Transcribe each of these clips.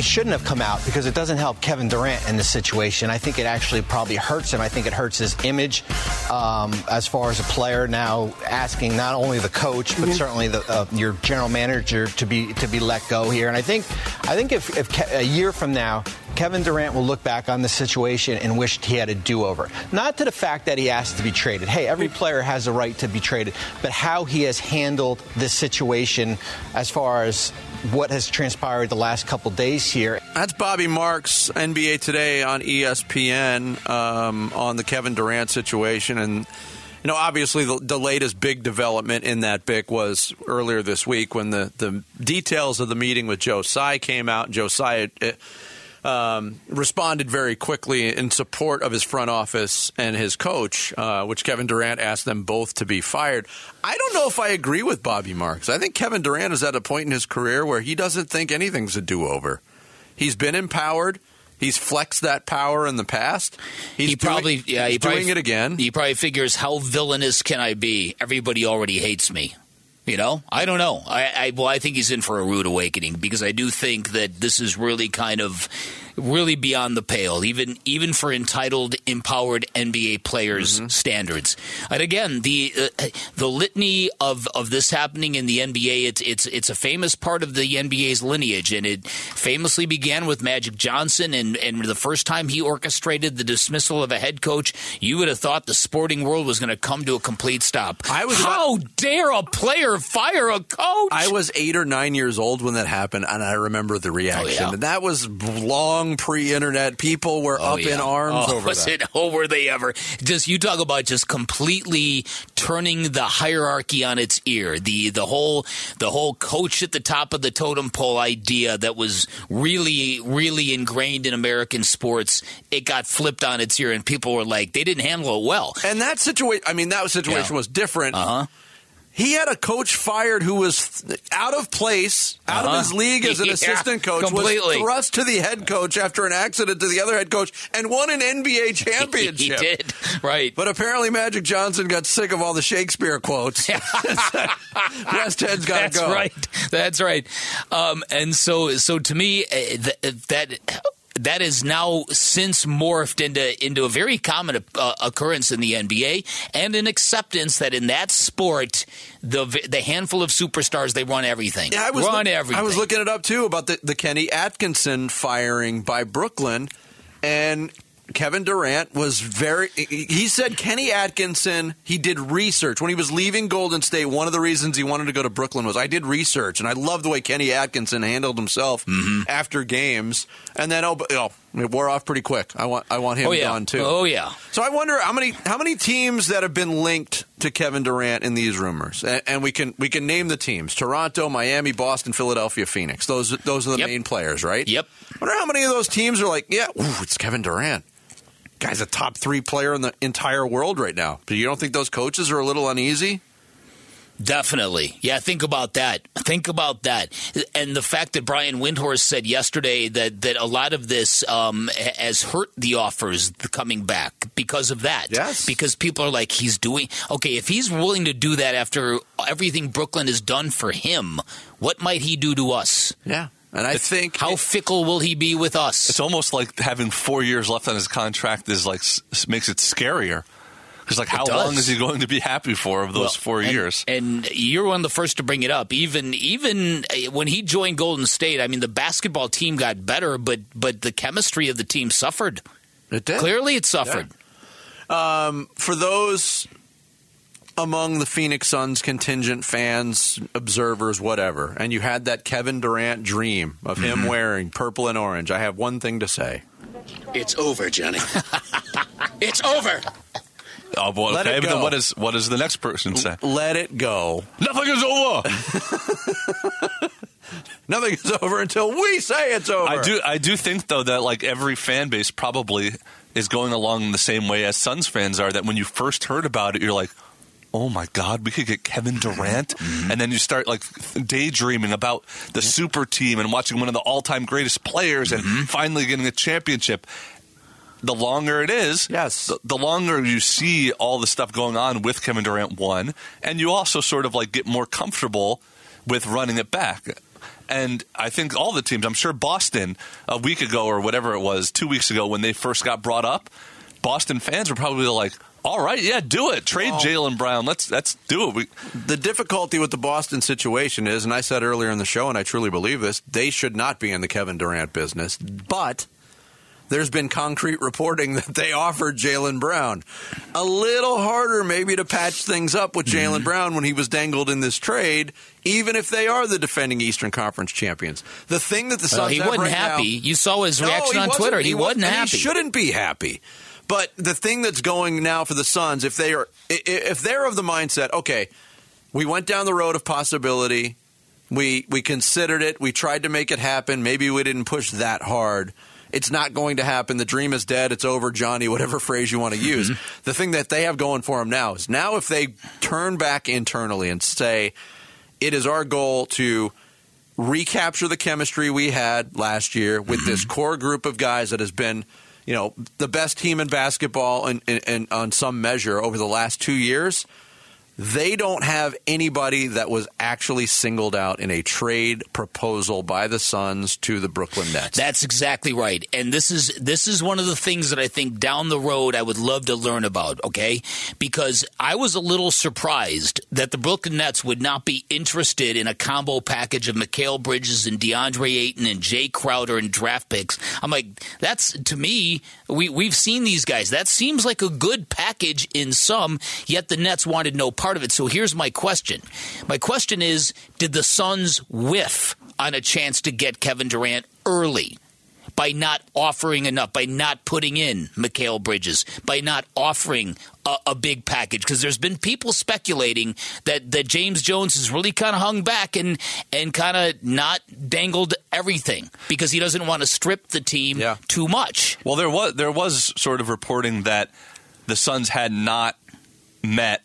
it shouldn't have come out because it doesn't help Kevin Durant in this situation. I think it actually probably hurts him. I think it hurts his image um, as far as a player now asking not only the coach but mm-hmm. certainly the, uh, your general manager to be to be let go here. And I think I think if, if Ke- a year from now Kevin Durant will look back on the situation and wish he had a do-over. Not to the fact that he asked to be traded. Hey, every player has a right to be traded, but how he has handled this situation as far as what has transpired the last couple days here. That's Bobby Marks, NBA Today on ESPN um, on the Kevin Durant situation. And, you know, obviously the, the, latest big development in that BIC was earlier this week when the, the details of the meeting with Joe Tsai came out. And Joe Tsai. It, um, responded very quickly in support of his front office and his coach, uh, which Kevin Durant asked them both to be fired. I don't know if I agree with Bobby Marks. I think Kevin Durant is at a point in his career where he doesn't think anything's a do over. He's been empowered. He's flexed that power in the past. He's he probably, doing, yeah, he doing it again. He probably figures, how villainous can I be? Everybody already hates me. You know, I don't know. I, I well, I think he's in for a rude awakening because I do think that this is really kind of really beyond the pale, even even for entitled, empowered NBA players' mm-hmm. standards. And again, the uh, the litany of, of this happening in the NBA, it's it's it's a famous part of the NBA's lineage, and it famously began with Magic Johnson. And and the first time he orchestrated the dismissal of a head coach, you would have thought the sporting world was going to come to a complete stop. I was how about, dare a player fire a coach? I was eight or nine years old when that happened, and I remember the reaction. Oh, yeah. And that was long long pre-internet, people were oh, up yeah. in arms oh, over was that. It, oh, were they ever? Just you talk about just completely turning the hierarchy on its ear. The the whole the whole coach at the top of the totem pole idea that was really really ingrained in American sports. It got flipped on its ear, and people were like, they didn't handle it well. And that situation, I mean, that situation yeah. was different. Uh huh he had a coach fired who was out of place, out uh-huh. of his league as an yeah, assistant coach, completely. was thrust to the head coach after an accident to the other head coach, and won an NBA championship. he did, right? But apparently, Magic Johnson got sick of all the Shakespeare quotes. Westhead's got to go. That's right. That's right. Um, and so, so to me, uh, th- that that is now since morphed into into a very common uh, occurrence in the NBA and an acceptance that in that sport the the handful of superstars they run everything. Yeah, I was run everything. I was looking it up too about the the Kenny Atkinson firing by Brooklyn and Kevin Durant was very. He said Kenny Atkinson. He did research when he was leaving Golden State. One of the reasons he wanted to go to Brooklyn was I did research, and I love the way Kenny Atkinson handled himself mm-hmm. after games. And then oh, oh, it wore off pretty quick. I want I want him oh, yeah. gone too. Oh yeah. So I wonder how many how many teams that have been linked to Kevin Durant in these rumors, and, and we can we can name the teams: Toronto, Miami, Boston, Philadelphia, Phoenix. Those those are the yep. main players, right? Yep. I wonder how many of those teams are like, yeah, ooh, it's Kevin Durant guy's a top three player in the entire world right now. But you don't think those coaches are a little uneasy? Definitely. Yeah, think about that. Think about that. And the fact that Brian Windhorst said yesterday that, that a lot of this um, has hurt the offers coming back because of that. Yes. Because people are like, he's doing, okay, if he's willing to do that after everything Brooklyn has done for him, what might he do to us? Yeah. And I it's, think how it, fickle will he be with us? It's almost like having four years left on his contract is like makes it scarier. Because like, how long is he going to be happy for of those well, four and, years? And you're one of the first to bring it up. Even even uh, when he joined Golden State, I mean, the basketball team got better, but but the chemistry of the team suffered. It did. Clearly, it suffered. Yeah. Um, for those among the Phoenix Suns contingent fans, observers, whatever, and you had that Kevin Durant dream of him mm-hmm. wearing purple and orange, I have one thing to say. It's over, Johnny. it's over. Oh boy! Let okay, but then what is what does the next person say? Let it go. Nothing is over. Nothing is over until we say it's over. I do. I do think though that like every fan base probably is going along the same way as Suns fans are. That when you first heard about it, you're like, oh my God, we could get Kevin Durant. Mm-hmm. And then you start like daydreaming about the super team and watching one of the all time greatest players mm-hmm. and finally getting a championship. The longer it is, yes, the, the, longer you see all the stuff going on with Kevin Durant, one, and you also sort of like get more comfortable with running it back. And I think all the teams, I'm sure Boston a week ago or whatever it was, two weeks ago when they first got brought up, Boston fans were probably like, all right, yeah, do it. Trade Jaylen Brown. Let's let's do it. We, The difficulty with the Boston situation is, and I said earlier in the show, and I truly believe this, they should not be in the Kevin Durant business. But there's been concrete reporting that they offered Jaylen Brown. A little harder, maybe, to patch things up with Jaylen mm-hmm. Brown when he was dangled in this trade, even if they are the defending Eastern Conference champions. The thing that the Suns Well, he wasn't right now- happy. you saw his no, reaction he on wasn't. Twitter. He, wasn't, happy. He shouldn't be happy. But the thing that's going now for the Suns, if they are, if they're of the mindset, okay, we went down the road of possibility, we we considered it, we tried to make it happen. Maybe we didn't push that hard. It's not going to happen. The dream is dead. It's over, Johnny. Whatever phrase you want to mm-hmm. use. The thing that they have going for them now is now if they turn back internally and say it is our goal to recapture the chemistry we had last year with mm-hmm. this core group of guys that has been, you know, the best team in basketball and, on some measure over the last two years. They don't have anybody that was actually singled out in a trade proposal by the Suns to the Brooklyn Nets. That's exactly right. And this is this is one of the things that I think down the road I would love to learn about, okay? Because I was a little surprised that the Brooklyn Nets would not be interested in a combo package of Mikal Bridges and DeAndre Ayton and Jay Crowder and draft picks. I'm like, that's to me, we we've seen these guys. That seems like a good package in some, yet the Nets wanted no part of it. So here's my question. My question is, did the Suns whiff on a chance to get Kevin Durant early? by not offering enough, by not putting in Mikal Bridges, by not offering a, a big package. Because there's been people speculating that, that James Jones has really kind of hung back and, and kind of not dangled everything because he doesn't want to strip the team Yeah. too much. well, there was there was sort of reporting that the Suns had not met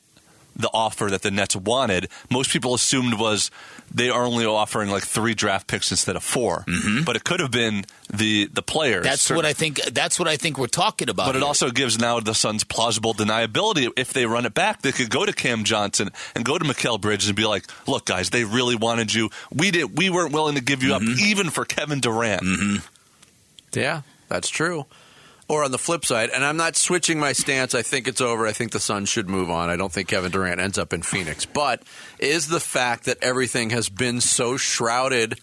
the offer that the Nets wanted. Most people assumed was they are only offering like three draft picks instead of 4 but it could have been the the players. Mm-hmm. That's what I think. That's what I think we're talking about. But it here. also gives now the Suns plausible deniability. If they run it back, they could go to Cam Johnson and go to Mikal Bridges and be like, "Look, guys, they really wanted you. We did. We weren't willing to give you Mm-hmm. up, even for Kevin Durant." Yeah, that's true. Or on the flip side, and I'm not switching my stance. I think it's over. I think the Suns should move on. I don't think Kevin Durant ends up in Phoenix. But is the fact that everything has been so shrouded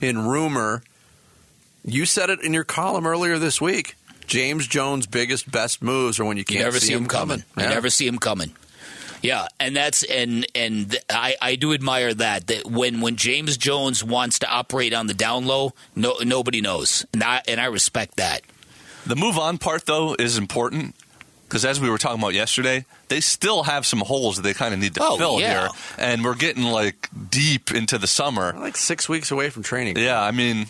in rumor? You said it in your column earlier this week. James Jones' biggest, best moves are when you You can't never see, see him coming. You Yeah. never see him coming. Yeah, and that's and and I, I do admire that that when when James Jones wants to operate on the down low, no nobody knows, and I and I respect that. The move on part, though, is important because as we were talking about yesterday, they still have some holes that they kind of need to Oh, fill yeah. here, and we're getting like deep into the summer. We're like six weeks away from training. Yeah, I mean,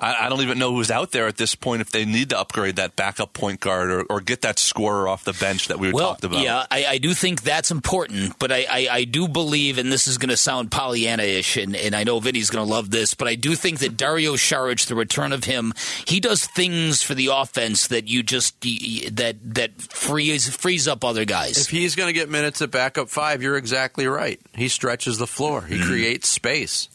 I, I don't even know who's out there at this point if they need to upgrade that backup point guard or, or get that scorer off the bench that we Well, talked about. yeah, I, I do think that's important, but I, I, I do believe, and this is going to sound Pollyanna-ish, and, and I know Vinny's going to love this, but I do think that Dario Saric, the return of him, he does things for the offense that you just that that frees frees up other guys. If he's going to get minutes at backup five, you're exactly right. He stretches the floor. He mm. creates space.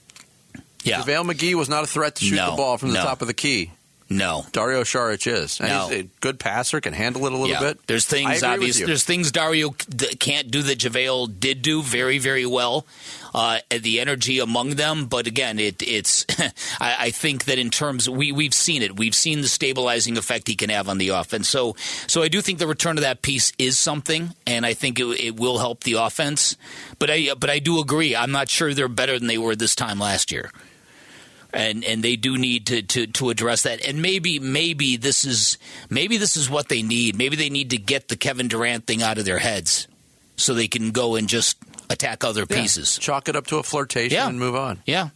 Yeah, JaVale McGee was not a threat to shoot No, the ball from the no. top of the key. no, Dario Saric is. And No. he's a good passer, can handle it a little yeah. bit. There's things agree with obvious. There's things Dario can't do that JaVale did do very very well. Uh, the energy among them, but again, it, it's. I, I think that in terms we we've seen it. We've seen the stabilizing effect he can have on the offense. So so I do think the return of that piece is something, and I think it, it will help the offense. But I but I do agree. I'm not sure they're better than they were this time last year and and they do need to, to to address that. And maybe maybe this is maybe this is what they need. Maybe they need to get the Kevin Durant thing out of their heads so they can go and just attack other Yeah. pieces. Chalk it up to a flirtation Yeah. and move on. Yeah.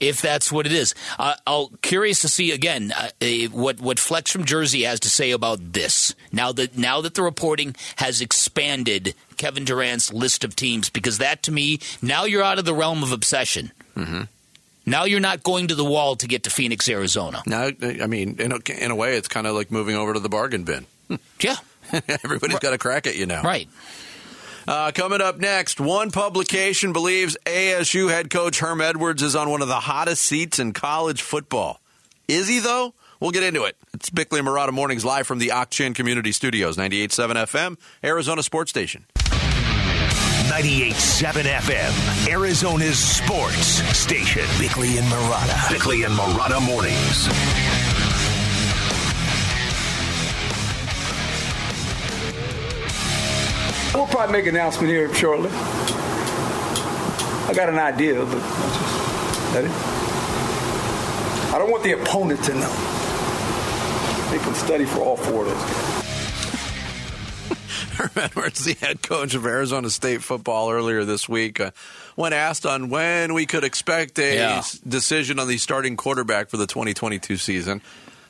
If that's what it is, uh, I'll curious to see again uh, uh, what what Flex from Jersey has to say about this. Now that now that the reporting has expanded Kevin Durant's list of teams, because that to me now you're out of the realm of obsession. Mm-hmm. Now you're not going to the wall to get to Phoenix, Arizona. Now, I mean, in a, in a way, it's kind of like moving over to the bargain bin. Yeah, Everybody's got a crack at you now. right. Uh, coming up next, one publication believes ASU head coach Herm Edwards is on one of the hottest seats in college football. Is he, though? We'll get into it. It's Bickley and Marotta Mornings live from the Ak-Chin Community Studios, 98.7 FM, Arizona Sports Station. 98.7 FM, Arizona's sports station. Bickley and Marotta. Bickley and Marotta Mornings. We'll probably make an announcement here shortly. I got an idea, but that it. I don't want the opponent to know. They can study for all four of those games. Herm Edwards, the head coach of Arizona State football, earlier this week, uh, when asked on when we could expect a Yeah. decision on the starting quarterback for the 2022 season.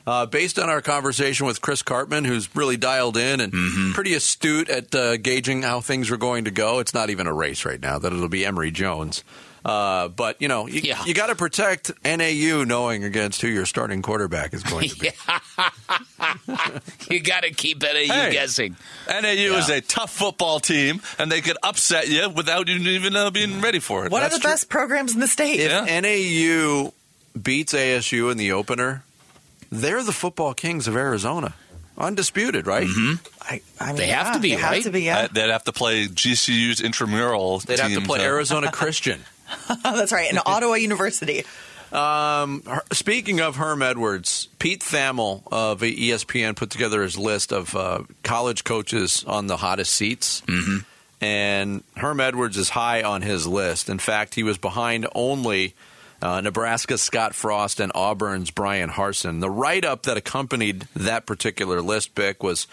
Uh, based on our conversation with Chris Karpman, who's really dialed in and Mm-hmm. pretty astute at uh, gauging how things are going to go, it's not even a race right now. That it'll be Emory Jones. Uh, but you know, you, Yeah. you got to protect NAU knowing against who your starting quarterback is going to be. you got to keep NAU Hey. guessing. NAU is a tough football team, and they could upset you without you even uh, being ready for it. One of the true. best programs in the state. If Yeah. NAU beats ASU in the opener, they're the football kings of Arizona. Undisputed, right? I, I mean, They have yeah, to be, they have right? to be, yeah. Uh, They'd have to play GCU's intramural. They'd have to play uh, Arizona Christian. That's right. And Ottawa University. Um, speaking of Herm Edwards, Pete Thamel of ESPN put together his list of uh, college coaches on the hottest seats. Mm-hmm. And Herm Edwards is high on his list. In fact, he was behind only uh, Nebraska's Scott Frost and Auburn's Bryan Harsin. The write up that accompanied that particular list, Bick, was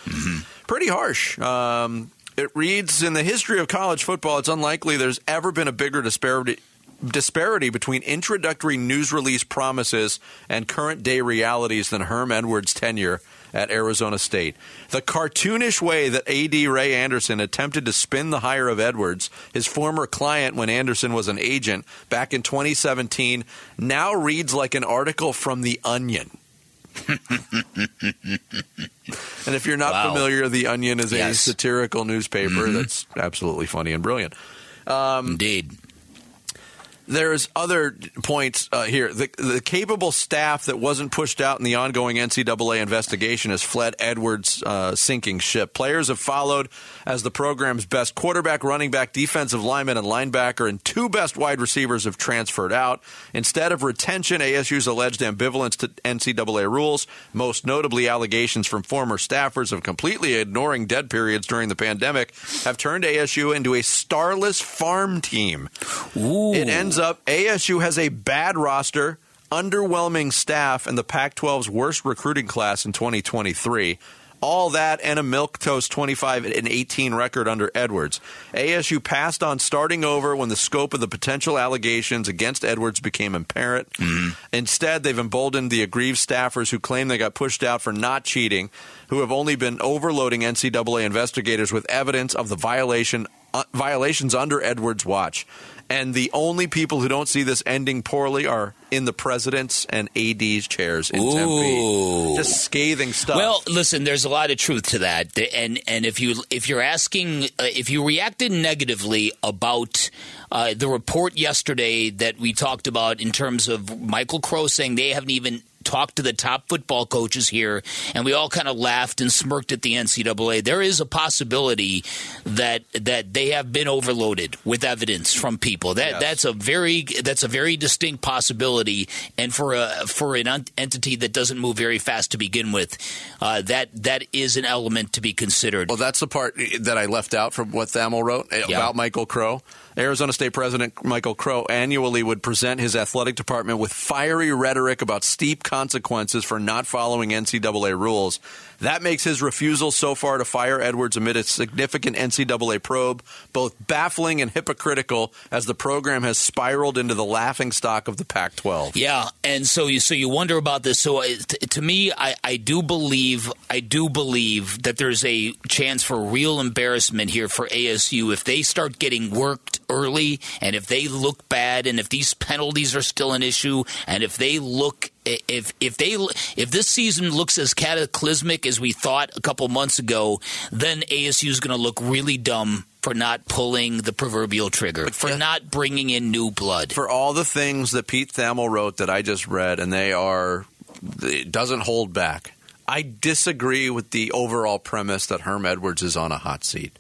pretty harsh. Um, it reads In the history of college football, it's unlikely there's ever been a bigger disparity. Disparity between introductory news release promises and current day realities than Herm Edwards' tenure at Arizona State. The cartoonish way that AD Ray Anderson attempted to spin the hire of Edwards, his former client when Anderson was an agent back in 2017, now reads like an article from The Onion. and if you're not Wow. familiar, The Onion is a satirical newspaper mm-hmm. that's absolutely funny and brilliant. Um, Indeed. There's other points uh, here. The, the capable staff that wasn't pushed out in the ongoing NCAA investigation has fled Edwards' uh, sinking ship. Players have followed as the program's best quarterback, running back, defensive lineman, and linebacker, and two best wide receivers have transferred out. Instead of retention, ASU's alleged ambivalence to NCAA rules, most notably allegations from former staffers of completely ignoring dead periods during the pandemic, have turned ASU into a starless farm team. It ends up ASU has a bad roster, underwhelming staff, and the Pac 12's worst recruiting class in 2023. All that and a milk toast 25 and 18 record under Edwards. ASU passed on starting over when the scope of the potential allegations against Edwards became apparent. Instead, they've emboldened the aggrieved staffers who claim they got pushed out for not cheating, who have only been overloading NCAA investigators with evidence of the violation uh, violations under Edwards' watch. And the only people who don't see this ending poorly are in the president's and AD's chairs in Tempe. Just scathing stuff. Well, listen, there's a lot of truth to that, and and if you if you're asking uh, if you reacted negatively about uh, the report yesterday that we talked about in terms of Michael Crow saying they haven't even talked to the top football coaches here, and we all kind of laughed and smirked at the NCAA. There is a possibility that that they have been overloaded with evidence from people. That Yes. that's a very that's a very distinct possibility, and for a for an un- entity that doesn't move very fast to begin with, uh, that that is an element to be considered. Well, that's the part that I left out from what Thamel wrote Yeah. about Michael Crow. Arizona State President Michael Crow annually would present his athletic department with fiery rhetoric about steep consequences for not following NCAA rules. That makes his refusal so far to fire Edwards amid a significant NCAA probe both baffling and hypocritical as the program has spiraled into the laughing stock of the Pac 12. Yeah, and so you so you wonder about this. So to me, I, I do believe I do believe that there's a chance for real embarrassment here for ASU if they start getting worked early, and if they look bad, and if these penalties are still an issue, and if they look if if they if this season looks as cataclysmic as we thought a couple months ago, then ASU is going to look really dumb for not pulling the proverbial trigger, for yeah. not bringing in new blood. for all the things that Pete Thamel wrote that I just read, and they are, it doesn't hold back. I disagree with the overall premise that Herm Edwards is on a hot seat.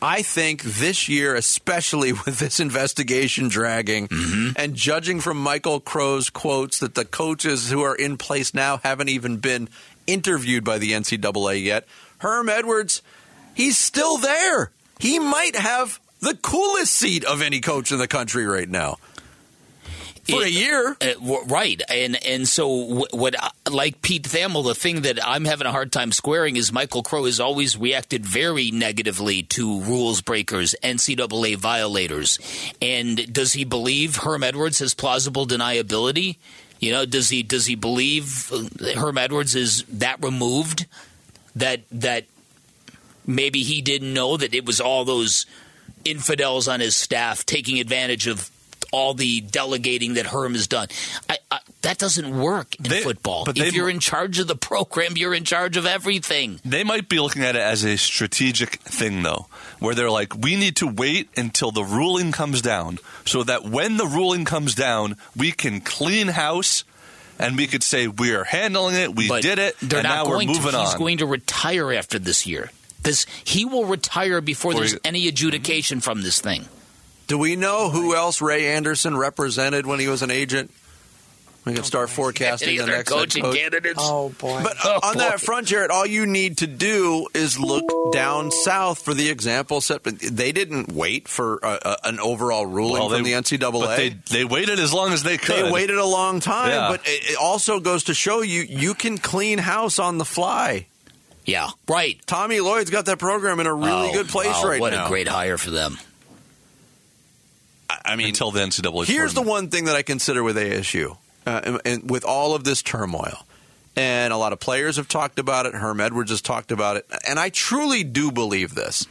I think this year, especially with this investigation dragging, mm-hmm. and judging from Michael Crow's quotes that the coaches who are in place now haven't even been interviewed by the NCAA yet, Herm Edwards, he's still there. He might have the coolest seat of any coach in the country right now. For a year. Uh, right, and and so wh- what? Like Pete Thamel, the thing that I'm having a hard time squaring is Michael Crow has always reacted very negatively to rules breakers, NCAA violators, and does he believe Herm Edwards has plausible deniability? You know, does he does he believe uh, Herm Edwards is that removed that that maybe he didn't know that it was all those infidels on his staff taking advantage of all the delegating that Herm has done. I, I, that doesn't work in They- football. but if you're in charge of the program, you're in charge of everything. They might be looking at it as a strategic thing, though, where they're like, we need to wait until the ruling comes down so that when the ruling comes down, we can clean house and we could say, we are handling it, we But did it, They're and not now going we're moving to. He's on. going to retire after this year. This he will retire before Before there's he- any adjudication from this thing. Do we know who else Ray Anderson represented when he was an agent? We can start forecasting Any the next head coaching coach. candidates? Oh boy. But uh, Oh, on that boy. front, Jared, all you need to do is look down south for the example set. But they didn't wait for uh, uh, an overall ruling Well, from they- the NCAA. But they, they waited as long as they could. They waited a long time, Yeah. but it, it also goes to show you you can clean house on the fly. Yeah, right. Tommy Lloyd's got that program in a really Oh, good place wow, right what now. What a great hire for them. I mean, until the NCAA. Here's the one thing that I consider with ASU, uh, and, and with all of this turmoil, and a lot of players have talked about it. Herm Edwards has talked about it, and I truly do believe this.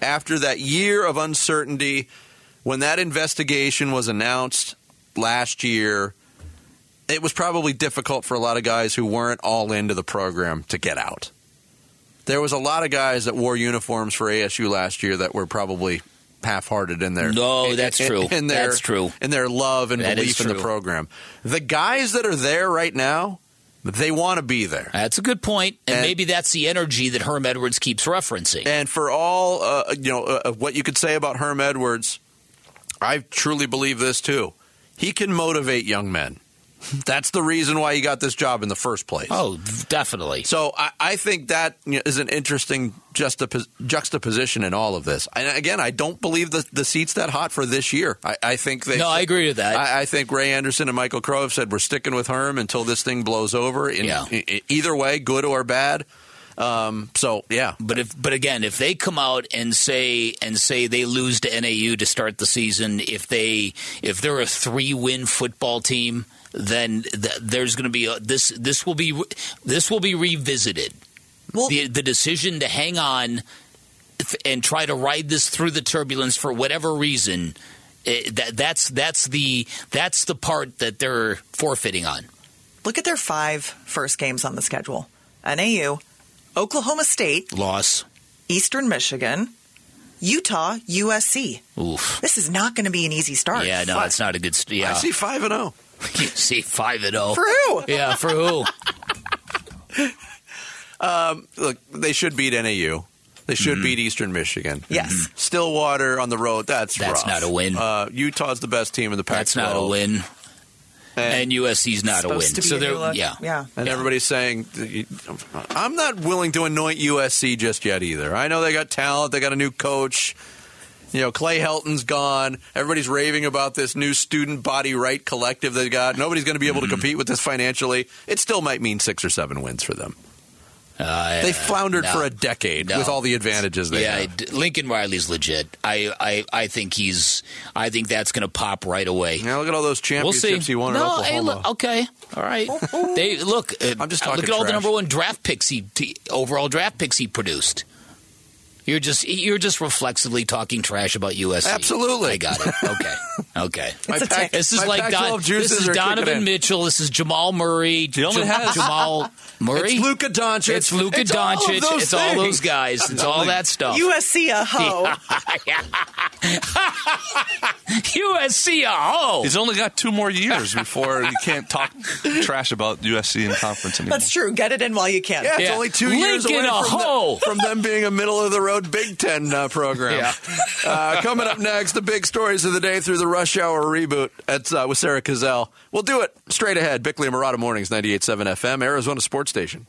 After that year of uncertainty, when that investigation was announced last year, it was probably difficult for a lot of guys who weren't all into the program to get out. There was a lot of guys that wore uniforms for ASU last year that were probably half-hearted in their No, that's in- true. in their, That's true. in their love and That belief in the program. The guys that are there right now, they want to be there. That's a good point, and, And- maybe that's the energy that Herm Edwards keeps referencing. And for all uh, you know, uh, what you could say about Herm Edwards, I truly believe this too. He can motivate young men. That's the reason why he got this job in the first place. oh, definitely. So I, I think that you is an interesting juxtapos- juxtaposition in all of this. And again, I don't believe the, the seat's that hot for this year. I, I think they. No, I agree with that. I, I think Ray Anderson and Michael Crow have said we're sticking with Herm until this thing blows over. In, Yeah. e- either way, good or bad. Um, so yeah, But if, but again, if they come out and say and say they lose to NAU to start the season, if they if they're a three win football team, then th- there's going to be a, this this will be this will be revisited. Well- the the decision to hang on f- and try to ride this through the turbulence for whatever reason. eh, that that's that's the that's the part that they're forfeiting on. Look at their five first games on the schedule: NAU, Oklahoma State, Loss. Eastern Michigan, Utah, USC. Oof. This is not going to be an easy start. Yeah, no, it's not a good. St- yeah, I see five and oh. Zero. you see five and zero. For who? Yeah, for who? Look, they should beat NAU. They should Mm-hmm. beat Eastern Michigan. Yes. Stillwater on the road. That's That's rough. not a win. Uh, Utah's the best team in the Pac-12. That's not a win. And, And USC's not a win. To be so a they're yeah. yeah. and everybody's saying, I'm not willing to anoint USC just yet either. I know they got talent. They got a new coach. You know, Clay Helton's gone. Everybody's raving about this new student body right collective they got. Nobody's going to be able Mm-hmm. to compete with this financially. It still might mean six or seven wins for them. Uh, They floundered no. for a decade No. with all the advantages they yeah, have. d- Lincoln Riley's legit. I, I, I think he's. I think that's going to pop right away. Now look at all those We'll see. championships he won in no, hey, look, okay, all right. they look. Uh, I'm just talking look talking at all the number one draft picks he t- overall draft picks he produced. You're just you're just reflexively talking trash about USC. Absolutely. I got it. Okay. Okay. My a This is my like Don, this is Donovan. Mitchell. This is Jamal Murray. He only has- Jamal Murray. It's Luka Doncic. It's Luka It's all of Doncic. those It's all those guys. It's all that stuff. USC a hoe. USC a hoe. He's only got two more years before you can't talk trash about USC in conference anymore. That's true. Get it in while you can. Yeah, it's Yeah. only two years away a from, hoe. the- from them being a middle of the road Big Ten uh, program. Yeah. uh, coming up next, the big stories of the day through the Rush Hour reboot. That's uh, with Sarah Cazell. We'll do it straight ahead. Bickley and Marotta Mornings, 98.7 FM, Arizona Sports Station.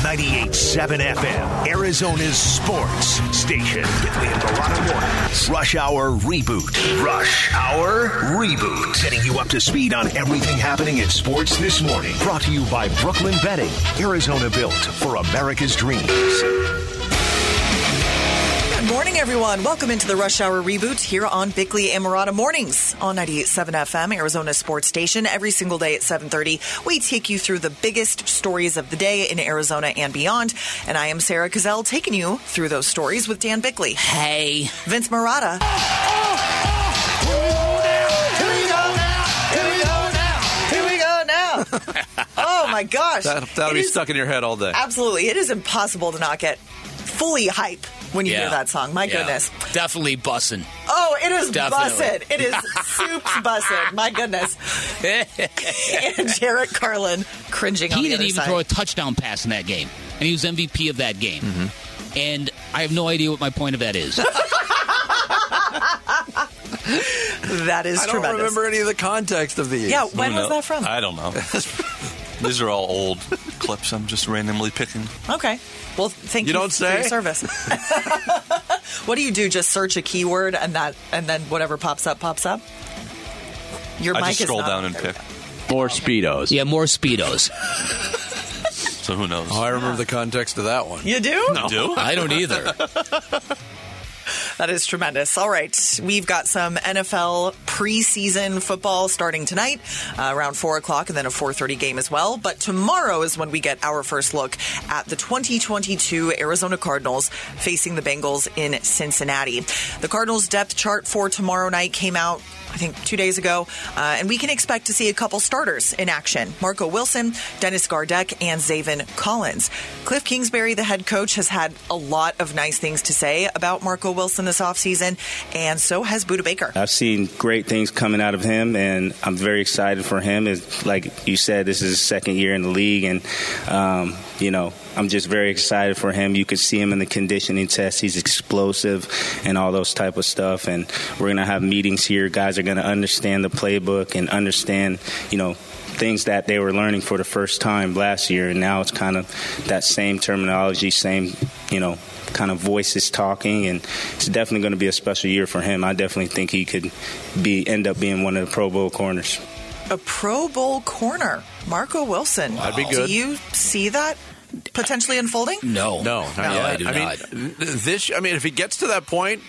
98.7 FM, Arizona's sports station. Bickley and Marotta Mornings. Rush Hour Reboot. Rush Hour Reboot. Getting you up to speed on everything happening in sports this morning. Brought to you by Brooklyn Betting. Arizona built for America's dreams. Good morning, everyone. Welcome into the Rush Hour reboot here on Bickley and Marotta Mornings on 98.7 FM, Arizona Sports Station. Every single day at 7.30, we take you through the biggest stories of the day in Arizona and beyond. And I am Sarah Cazell, taking you through those stories with Dan Bickley. Hey. Vince Marotta. Here we go now. Here we go now. Here we go now. Oh, my gosh. That, that'll It be is- stuck in your head all day. Absolutely. It is impossible to not get fully hype when you hear that song. My Yeah. goodness. Definitely bussin'. Oh, it is Definitely. bussin'. It is soups bussin'. My goodness. and Jarrett Carlin cringing on He didn't other even side. throw a touchdown pass in that game, and he was MVP of that game. Mm-hmm. And I have no idea what my point of that is. that is tremendous. I don't tremendous. remember any of the context of these. Yeah, Who when was knows? that from? I don't know. These are all old clips I'm just randomly picking. Okay. Well, thank You you, don't for your say? service. what do you do? Just search a keyword and that, and then whatever pops up pops up. Your I mic just is scroll not down and pick. More speedos. yeah, more speedos. So who knows? Oh, I remember the context of that one. You do? You do? I don't either. That is tremendous. All right. We've got some NFL preseason football starting tonight uh, around 4 o'clock and then a 4.30 game as well. But tomorrow is when we get our first look at the 2022 Arizona Cardinals facing the Bengals in Cincinnati. The Cardinals depth chart for tomorrow night came out I think two days ago, uh, and we can expect to see a couple starters in action. Marco Wilson, Dennis Gardeck, and Zaven Collins. Cliff Kingsbury, the head coach, has had a lot of nice things to say about Marco Wilson this offseason, and so has Budda Baker. I've seen great things coming out of him, and I'm very excited for him. It's, like you said, this is his second year in the league, and um, you know I'm just very excited for him. You could see him in the conditioning test; he's explosive and all those type of stuff. And we're gonna have meetings here. Guys are gonna understand the playbook and understand, you know. Things that they were learning for the first time last year, and now it's kind of that same terminology, same, you know, kind of voices talking, and it's definitely going to be a special year for him. I definitely think he could be end up being one of the Pro Bowl corners. A Pro Bowl corner, Marco Wilson. That'd be good. Do you see that potentially unfolding? No. No, not No, yet. I do mean, not. th- this. I mean, if it gets to that point,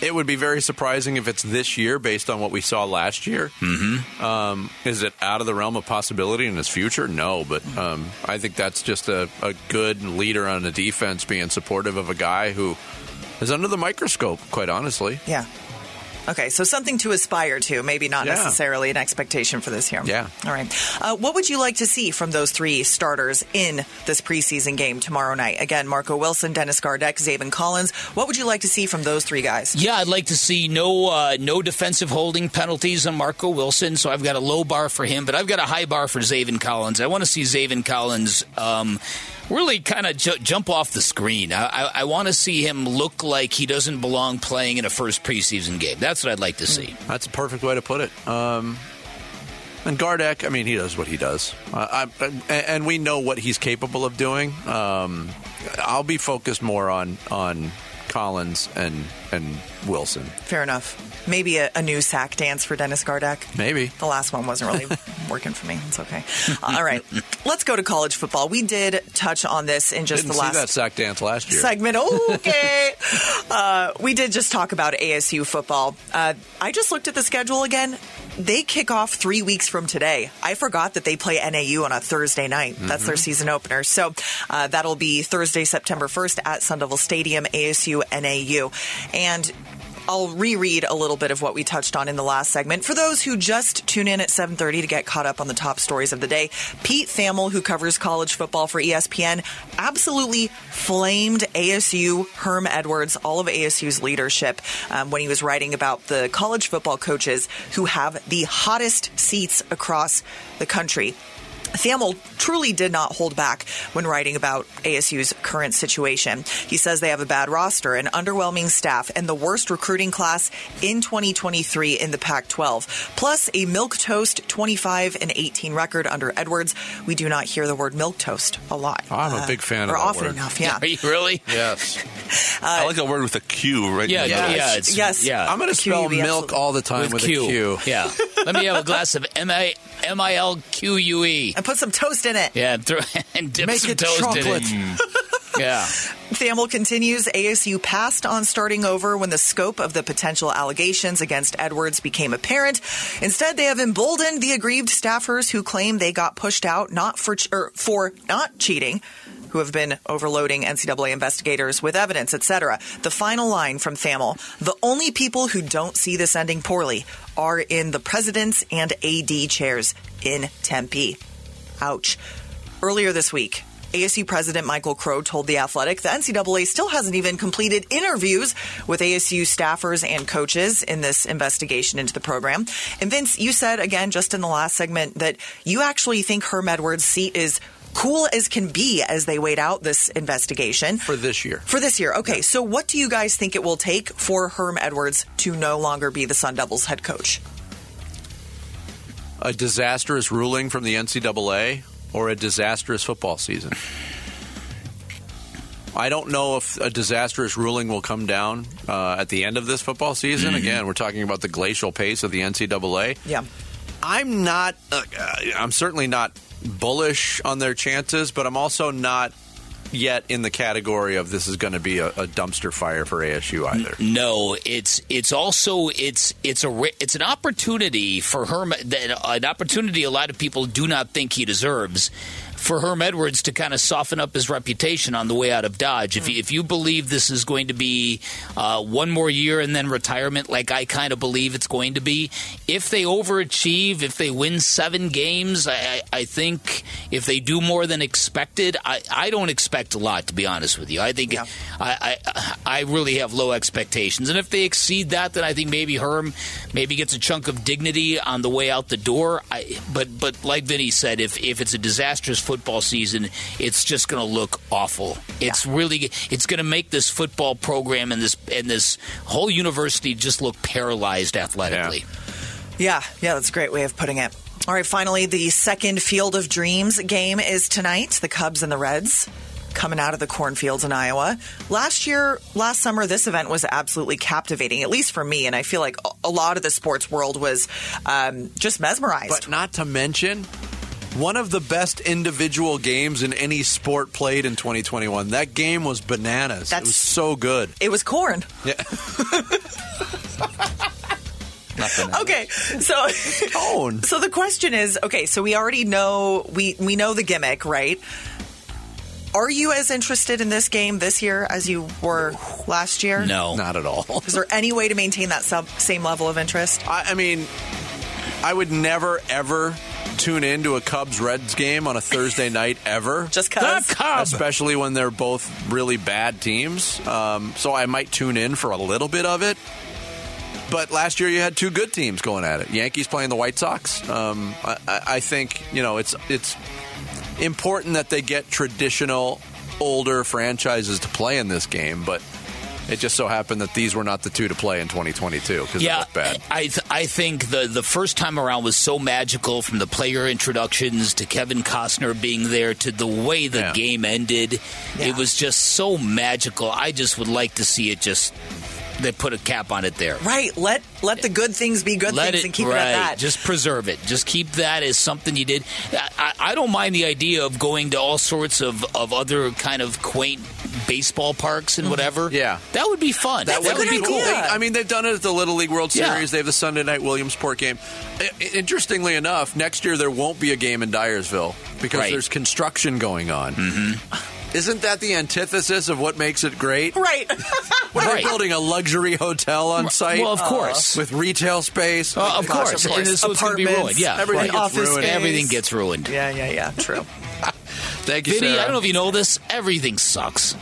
it would be very surprising if it's this year, based on what we saw last year. Mm-hmm. Um, is it out of the realm of possibility in his future? No, but um, I think that's just a, a good leader on the defense, being supportive of a guy who is under the microscope. Quite honestly, Yeah. Okay, so something to aspire to, maybe not Yeah. necessarily an expectation for this year. Yeah. All right. Uh, what would you like to see from those three starters in this preseason game tomorrow night? Again, Marco Wilson, Dennis Gardeck, Zaven Collins. What would you like to see from those three guys? Yeah, I'd like to see no uh, no defensive holding penalties on Marco Wilson. So I've got a low bar for him, but I've got a high bar for Zaven Collins. I want to see Zaven Collins um, really kind of ju- jump off the screen. I, I, I want to see him look like he doesn't belong playing in a first preseason game. That's what I'd like to see. that's a perfect way to put it. Um, and Gardeck, I mean, he does what he does, uh, I, and we know what he's capable of doing. Um, I'll be focused more on on Collins and and Wilson. Fair enough. Maybe a, a new sack dance for Dennis Gardeck. Maybe. The last one wasn't really working for me. It's okay. All right. Let's go to college football. We did touch on this in just Didn't the see last that sack dance last year. segment. Okay. uh, we did just talk about ASU football. Uh, I just looked at the schedule again. they kick off three weeks from today. I forgot that they play NAU on a Thursday night. That's their season opener. So uh, that'll be Thursday, September 1st at Sun Devil Stadium, ASU NAU. And I'll reread a little bit of what we touched on in the last segment. For those who just tune in at 7:30 to get caught up on the top stories of the day, Pete Thamel, who covers college football for ESPN, absolutely flamed ASU, Herm Edwards, all of ASU's leadership um, when he was writing about the college football coaches who have the hottest seats across the country. Thamel truly did not hold back when writing about ASU's current situation. He says they have a bad roster, an underwhelming staff, and the worst recruiting class in 2023 in the Pac 12. Plus, a milk toast 25 and 18 record under Edwards. We do not hear the word milk toast a lot. I'm a Uh, big fan or of that often word. enough, yeah. Are you really? Yes. I like a word with a Q, right? Yeah, in yeah, yeah. It's, Yes. yeah. I'm going to spell milk absolutely. all the time with, a Q. Yeah. Let me have a glass of M I M I L Q U E. And put some toast in it. Yeah, and, throw, and dip Make some it toast chocolate. in it. Yeah. Thamel continues ASU passed on starting over when the scope of the potential allegations against Edwards became apparent. Instead, they have emboldened the aggrieved staffers who claim they got pushed out not for ch- er, for not cheating. Who have been overloading NCAA investigators with evidence, etc. The final line from Thamel The only people who don't see this ending poorly are in the president's and AD chairs in Tempe. Ouch. Earlier this week, ASU President Michael Crow told The Athletic the NCAA still hasn't even completed interviews with ASU staffers and coaches in this investigation into the program. And Vince, you said again just in the last segment that you actually think Herm Edwards' seat is cool as can be as they wait out this investigation. For this year. For this year. Okay, so what do you guys think it will take for Herm Edwards to no longer be the Sun Devils head coach? A disastrous ruling from the NCAA or a disastrous football season? I don't know if a disastrous ruling will come down uh, at the end of this football season. Again, we're talking about the glacial pace of the NCAA. Yeah. I'm not. Uh, I'm certainly not bullish on their chances, but I'm also not yet in the category of this is going to be a, a dumpster fire for ASU either. No, it's it's also it's it's a it's an opportunity for Herm that an opportunity a lot of people do not think he deserves. For Herm Edwards to kind of soften up his reputation on the way out of Dodge. If you, if you believe this is going to be uh, one more year and then retirement, like I kind of believe it's going to be, if they overachieve, if they win seven games, I, I I think if they do more than expected, I, I don't expect a lot, to be honest with you. I think Yeah. I, I I really have low expectations, and if they exceed that, then I think maybe Herm maybe gets a chunk of dignity on the way out the door. I, but but like Vinny said, if if it's a disastrous football season, it's just going to look awful. It's really it's going to make this football program and this and this whole university just look paralyzed athletically. Yeah, yeah, that's a great way of putting it. All right, finally, the second Field of Dreams game is tonight. The Cubs and the Reds coming out of the cornfields in Iowa. Last year, last summer, this event was absolutely captivating, at least for me, and I feel like a lot of the sports world was um, just mesmerized. But not to mention one of the best individual games in any sport played in 2021. That game was bananas. it That's- was so good. it was corn. Yeah. Okay, so Cone. so the question is, okay, so we already know we we know the gimmick, right? Are you as interested in this game this year as you were last year? No, Not at all. Is there any way to maintain that sub, same level of interest? I, I mean, I would never ever tune into a Cubs Reds game on a Thursday night ever. Just cause. Especially when they're both really bad teams. Um, so I might tune in for a little bit of it. But last year you had two good teams going at it. Yankees playing the White Sox. Um, I, I I think you know it's it's important that they get traditional older franchises to play in this game, but it just so happened that these were not the two to play in 2022 because it Yeah, looked bad. I th- I think the the first time around was so magical from the player introductions to Kevin Costner being there to the way the Yeah. game ended. It was just so magical. I just would like to see it just they put a cap on it there. Right. Let let the good things be good Let things it and keep right. it at that. Just preserve it. Just keep that as something you did. I, I don't mind the idea of going to all sorts of, of other kind of quaint baseball parks and whatever. Yeah. that would be fun. That, would be cool. They- I mean, they've done it at the Little League World Yeah. Series. They have the Sunday night Williamsport game. I- I- Interestingly enough, next year there won't be a game in Dyersville because Right. there's construction going on. Mm-hmm. Isn't that the antithesis of what makes it great? Right. We're Right. building a luxury hotel on site? Well, of course. with retail space. Uh, of course, and so it's going to be ruined. Yeah, everything right. gets Office ruined. space. Everything gets ruined. yeah, yeah, yeah. True. Thank you, Vinny, Sarah. I don't know if you know this. Everything sucks.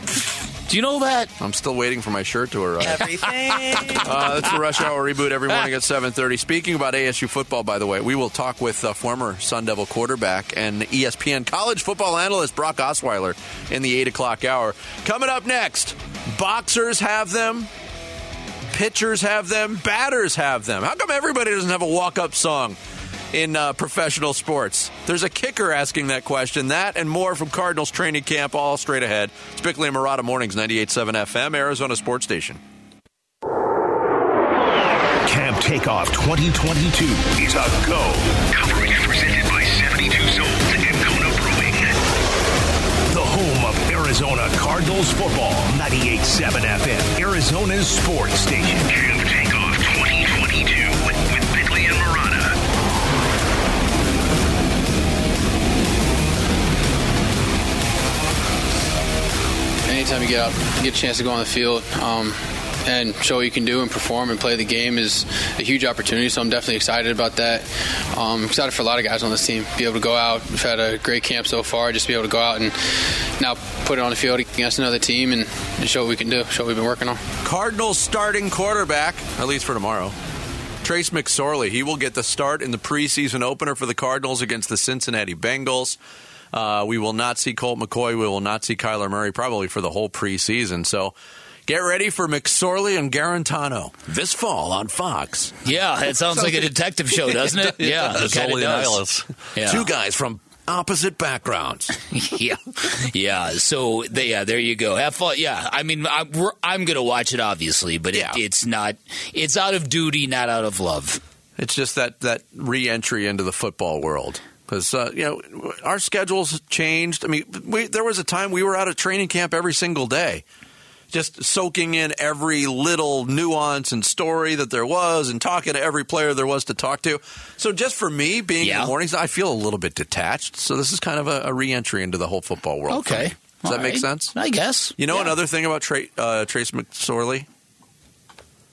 Do you know that? I'm still waiting for my shirt to arrive. Everything. Uh, that's the Rush Hour reboot every morning at 7:30. Speaking about ASU football, by the way, we will talk with uh, former Sun Devil quarterback and ESPN college football analyst Brock Osweiler in the eight o'clock hour. Coming up next, boxers have them, pitchers have them, batters have them. How come everybody doesn't have a walk-up song? In uh, professional sports, there's a kicker asking that question. That and more from Cardinals training camp, all straight ahead. It's Bickley and Marotta Mornings, 98.7 FM, Arizona Sports Station. Camp Takeoff 2022 is a go. Coverage presented by 72 Zones and Kona Brewing. The home of Arizona Cardinals football. 98.7 FM, Arizona's sports station. Anytime you get out, get a chance to go on the field um, and show what you can do and perform and play the game is a huge opportunity. So I'm definitely excited about that. Um, excited for a lot of guys on this team. Be able to go out. We've had a great camp so far. Just be able to go out and now put it on the field against another team and, and show what we can do. Show what we've been working on. Cardinals starting quarterback, at least for tomorrow. Trace McSorley. He will get the start in the preseason opener for the Cardinals against the Cincinnati Bengals. Uh, we will not see Colt McCoy. We will not see Kyler Murray probably for the whole preseason. So get ready for McSorley and Guarantano this fall on Fox. Yeah, it sounds like a detective show, doesn't it? Yeah, it kind of Zoli and does. Isles. Yeah. Two guys from opposite backgrounds. yeah, yeah. So they, yeah, there you go. Have fun. Yeah, I mean, I'm, we're, I'm going to watch it obviously, but Yeah. it, it's not. It's out of duty, not out of love. It's just that that re-entry into the football world because uh, you know our schedules changed. I mean, we, there was a time we were out at training camp every single day, just soaking in every little nuance and story that there was, and talking to every player there was to talk to. So just for me, being in the mornings, I feel a little bit detached. So this is kind of a, a re-entry into the whole football world. Okay. does All that make right. sense? I guess. You know Yeah. another thing about Tra- uh, Trace McSorley.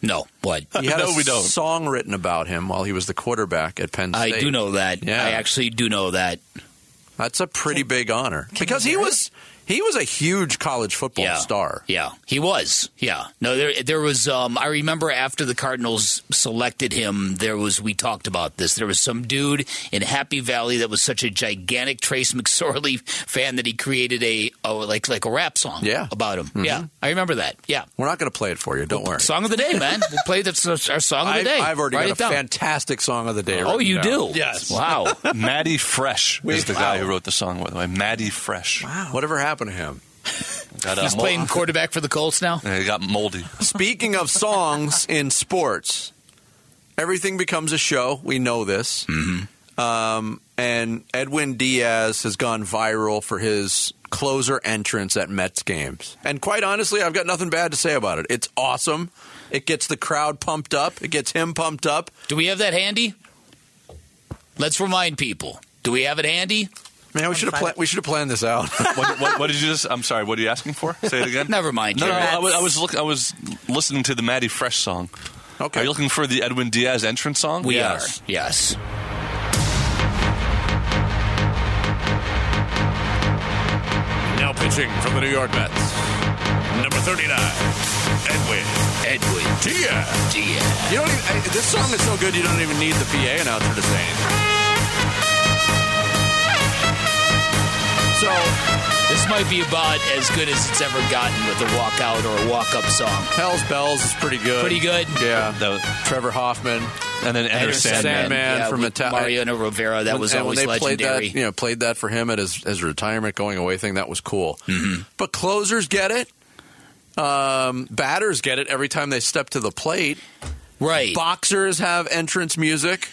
No, what? He had No, a we don't. song written about him while he was the quarterback at Penn State. I do know that. Yeah. I actually do know that. That's a pretty big honor because he hear was he was a huge college football yeah. star. Yeah, he was. Yeah. No, there there was. Um, I remember after the Cardinals selected him, there was. We talked about this. There was some dude in Happy Valley that was such a gigantic Trace McSorley fan that he created a, a like like a rap song. Yeah. about him. Yeah, I remember that. Yeah. We're not going to play it for you. Don't worry. Song of the day, man. We'll play that's our song of the I've, day. I've already Write got a down. fantastic song of the day. Oh, you down. do? Yes. Wow. Maddie Fresh is the guy who wrote the song, by the way. Maddie Fresh. Wow. Whatever happened to him? Got, uh, He's mol- playing quarterback for the Colts now. Yeah, he got moldy. Speaking of songs in sports, everything becomes a show. We know this. Mm-hmm. Um, and Edwin Diaz has gone viral for his closer entrance at Mets games. And quite honestly, I've got nothing bad to say about it. It's awesome. It gets the crowd pumped up. It gets him pumped up. Do we have that handy? Let's remind people. Do we have it handy? Man, we should have pla- we should have planned this out. what, what, what did you just? I'm sorry. What are you asking for? Say it again. Never mind. No, no, no, I was, I was look, I was listening to the Maddie Fresh song. Okay. Are you looking for the Edwin Diaz entrance song? We Yes. are. Yes. Now pitching from the New York Mets, number 39, Edwin. Edwin Diaz. Diaz. You don't even, I, this song is so good you don't even need the PA announcer to say it. So, This might be about as good as it's ever gotten with a walkout or a walk-up song. Hell's Bells is pretty good. Pretty good. Yeah. That was- Trevor Hoffman. and then Enter Enter Sandman. Sandman yeah, from with Ita- Mariano Rivera. That When- was and always when they legendary. played that, you know, played that for him at his, his retirement going away thing. That was cool. Mm-hmm. But closers get it. Um, batters get it every time they step to the plate. right. Boxers have entrance music.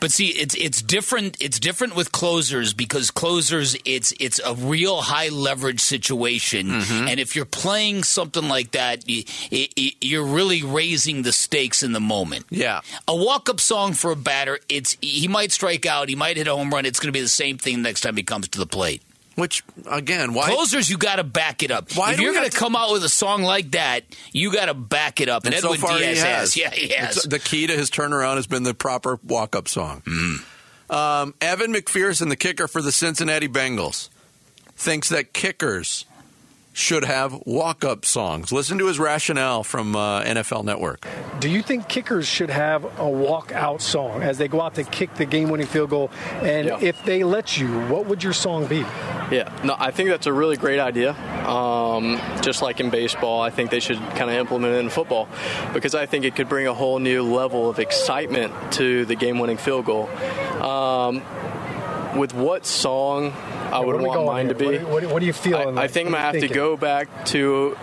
But see, it's it's different. It's different with closers because closers, it's it's a real high leverage situation, Mm-hmm. and if you're playing something like that, you, you're really raising the stakes in the moment. Yeah. A walk up song for a batter, it's he might strike out, he might hit a home run. It's going to be the same thing next time he comes to the plate. Which again, why Closers, you got to back it up. Why if you're going to come out with a song like that, you got to back it up. And, And so Edwin far Diaz he has. Yeah, he has. It's- the key to his turnaround has been the proper walk-up song. Um, Evan McPherson, the kicker for the Cincinnati Bengals, thinks that kickers should have walk-up songs. Listen to his rationale from uh, NFL Network. Do you think kickers should have a walk out song as they go out to kick the game-winning field goal? And Yeah. if they let you, what would your song be? Yeah, no, I think that's a really great idea. Um, just like in baseball, I think they should kind of implement it in football because I think it could bring a whole new level of excitement to the game-winning field goal. Um, with what song I would want going mine to be? What do- what do- what do you feel in I, I think I'm gonna have you to go back to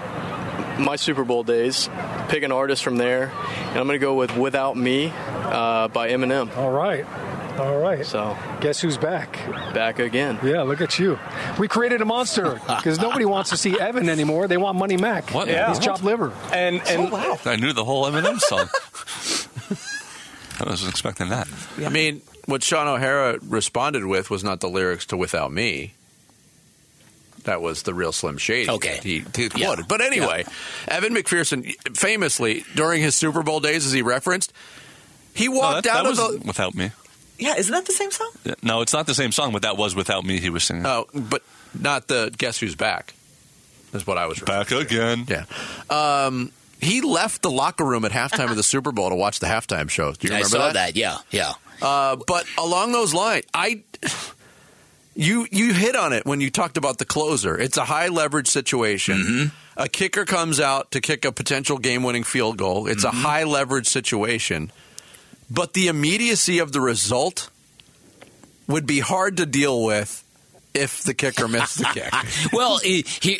my Super Bowl days, pick an artist from there, and I'm gonna go with "Without Me" uh, by Eminem. All right. All right. So, guess who's back? Back again. Yeah, look at you. We created a monster because nobody wants to see Evan anymore. They want Money Mac. What? He's chopped liver. And and wow I knew the whole Eminem song. I wasn't expecting that. I mean, what Sean O'Hara responded with was not the lyrics to "Without Me." That was the real Slim Shady. Okay. he, he quoted. But anyway, Evan McPherson famously during his Super Bowl days, as he referenced, he No, walked that, out that of was the. without me. Yeah, isn't that the same song? No, it's not the same song, but that was without me. He was singing. Oh, but not the Guess Who's Back. Is what I was back again. Yeah. Um, he left the locker room at halftime of the Super Bowl to watch the halftime show. Do you I remember saw that? that. Yeah, yeah. Uh, but along those lines, I you you hit on it when you talked about the closer. It's a high leverage situation. Mm-hmm. A kicker comes out to kick a potential game winning field goal. It's Mm-hmm. a high leverage situation. But the immediacy of the result would be hard to deal with if the kicker missed the kick. well, he, he,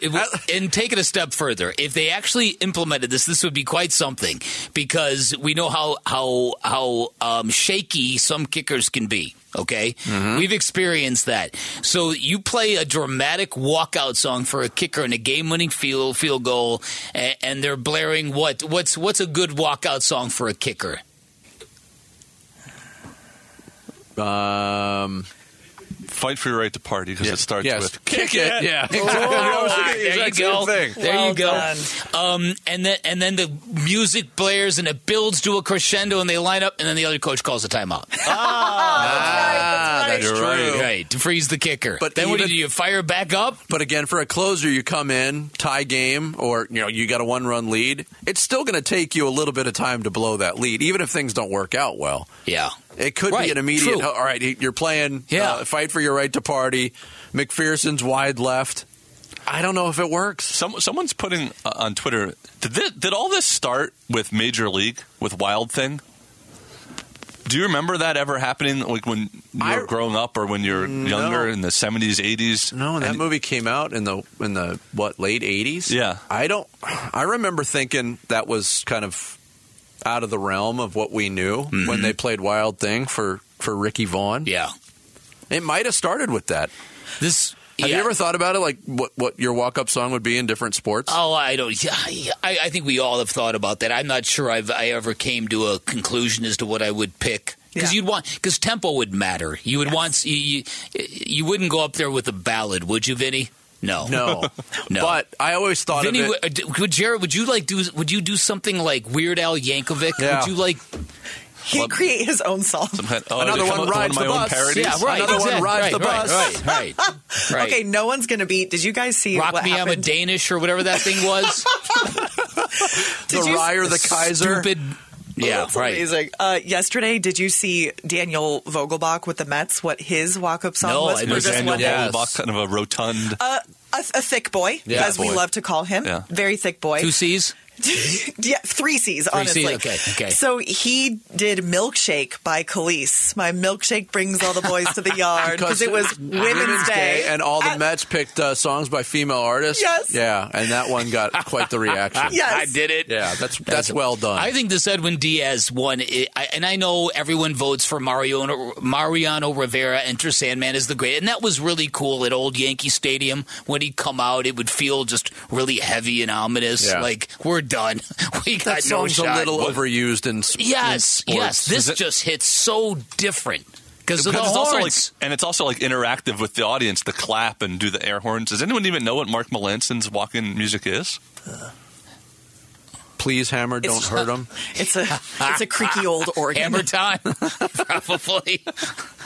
and take it a step further. If they actually implemented this, this would be quite something because we know how how how um, shaky some kickers can be. Okay, we've experienced that. So you play a dramatic walkout song for a kicker in a game-winning field field goal, and, and they're blaring what? What's what's a good walkout song for a kicker? Um, Fight for your right to party because it starts Yes. with Kick it. Yeah. Oh, I was thinking there you go. thing. There Well you go. Um, and then and then the music blares and it builds to a crescendo and they line up and then the other coach calls a timeout. Ah, that's You're true. right. Right to freeze the kicker. But then what do you do? You fire back up? But again, for a closer, you come in tie game, or you know you got a one run lead. It's still going to take you a little bit of time to blow that lead, even if things don't work out well. Yeah. It could Right, be an immediate. true. All right, you're playing. Yeah. uh, fight for your right to party. McPherson's wide left. I don't know if it works. Some, someone's putting uh, on Twitter. Did this, did all this start with Major League with Wild Thing? Do you remember that ever happening? Like when you were I- growing up, or when you're No. younger in the seventies, eighties? No, that movie came out in the in the what late '80s. Yeah. I don't. I remember thinking that was kind of out of the realm of what we knew when mm-hmm. they played Wild Thing for for Ricky Vaughn. Yeah. It might have started with that. This. Have yeah. you ever thought about it, like what what your walk up song would be in different sports? Oh, I don't. Yeah, I, I think we all have thought about that. I'm not sure I've I ever came to a conclusion as to what I would pick. Because Yeah. you'd want because tempo would matter. You would want you, you you wouldn't go up there with a ballad, would you, Vinny? No, No, no. But I always thought Vinny, of it. would, uh, Jared? Would you like do? Would you do something like Weird Al Yankovic? Yeah. Would you like? He'd create his own song. Some kind- oh, Another one up rides one the my own bus. parodies. Yeah, right. Another one exactly, rides the right, bus. Right, right, right. right. Okay, no one's going to beat. Did you guys see Rock what me, I'm a? Danish or whatever that thing was. the Did you- Ryer, the Kaiser. Stupid. Yeah, That's right. Amazing. Uh, yesterday, did you see Daniel Vogelbach with the Mets? What his walk-up song No, was I for Daniel one? Yes. Vogelbach, kind of a rotund. Uh, a, a thick boy, Yeah, as we love to call him. Yeah. Very thick boy. Two C's. yeah, three C's, Three honestly. Cs, okay, okay. So he did Milkshake by Kelis. My milkshake brings all the boys to the yard because it was Women's, Day. and all the Mets picked uh, songs by female artists. Yes. Yeah, and that one got quite the reaction. Yes. I did it. Yeah, that's that's well done. I think this Edwin Diaz one, i I, and I know everyone votes for Mariano, Mariano Rivera. Enter Sandman is the great, and that was really cool at Old Yankee Stadium when he'd come out. It would feel just really heavy and ominous. Yeah. Like we're done. We got that no song's shot. a little overused in, s- in Yes, sports. yes. This it- just hits so different because of the Because it's also like, and it's also like interactive with the audience, the clap and do the air horns. Does anyone even know what Mark Melancon's walk-in music is? Uh, Please, Hammer, don't It's- hurt him. It's a it's a creaky old organ. Hammer time, probably.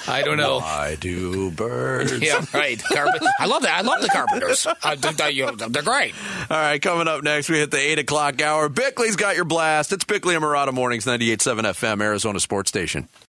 I don't know. I do birds. Yeah, right. Carpet. I love that. I love the Carpenters. Uh, they're, they're- they're great. All right, coming up next, we hit the 8 o'clock hour. Bickley's got your blast. It's Bickley and Marotta Mornings, 98.7 FM, Arizona Sports Station.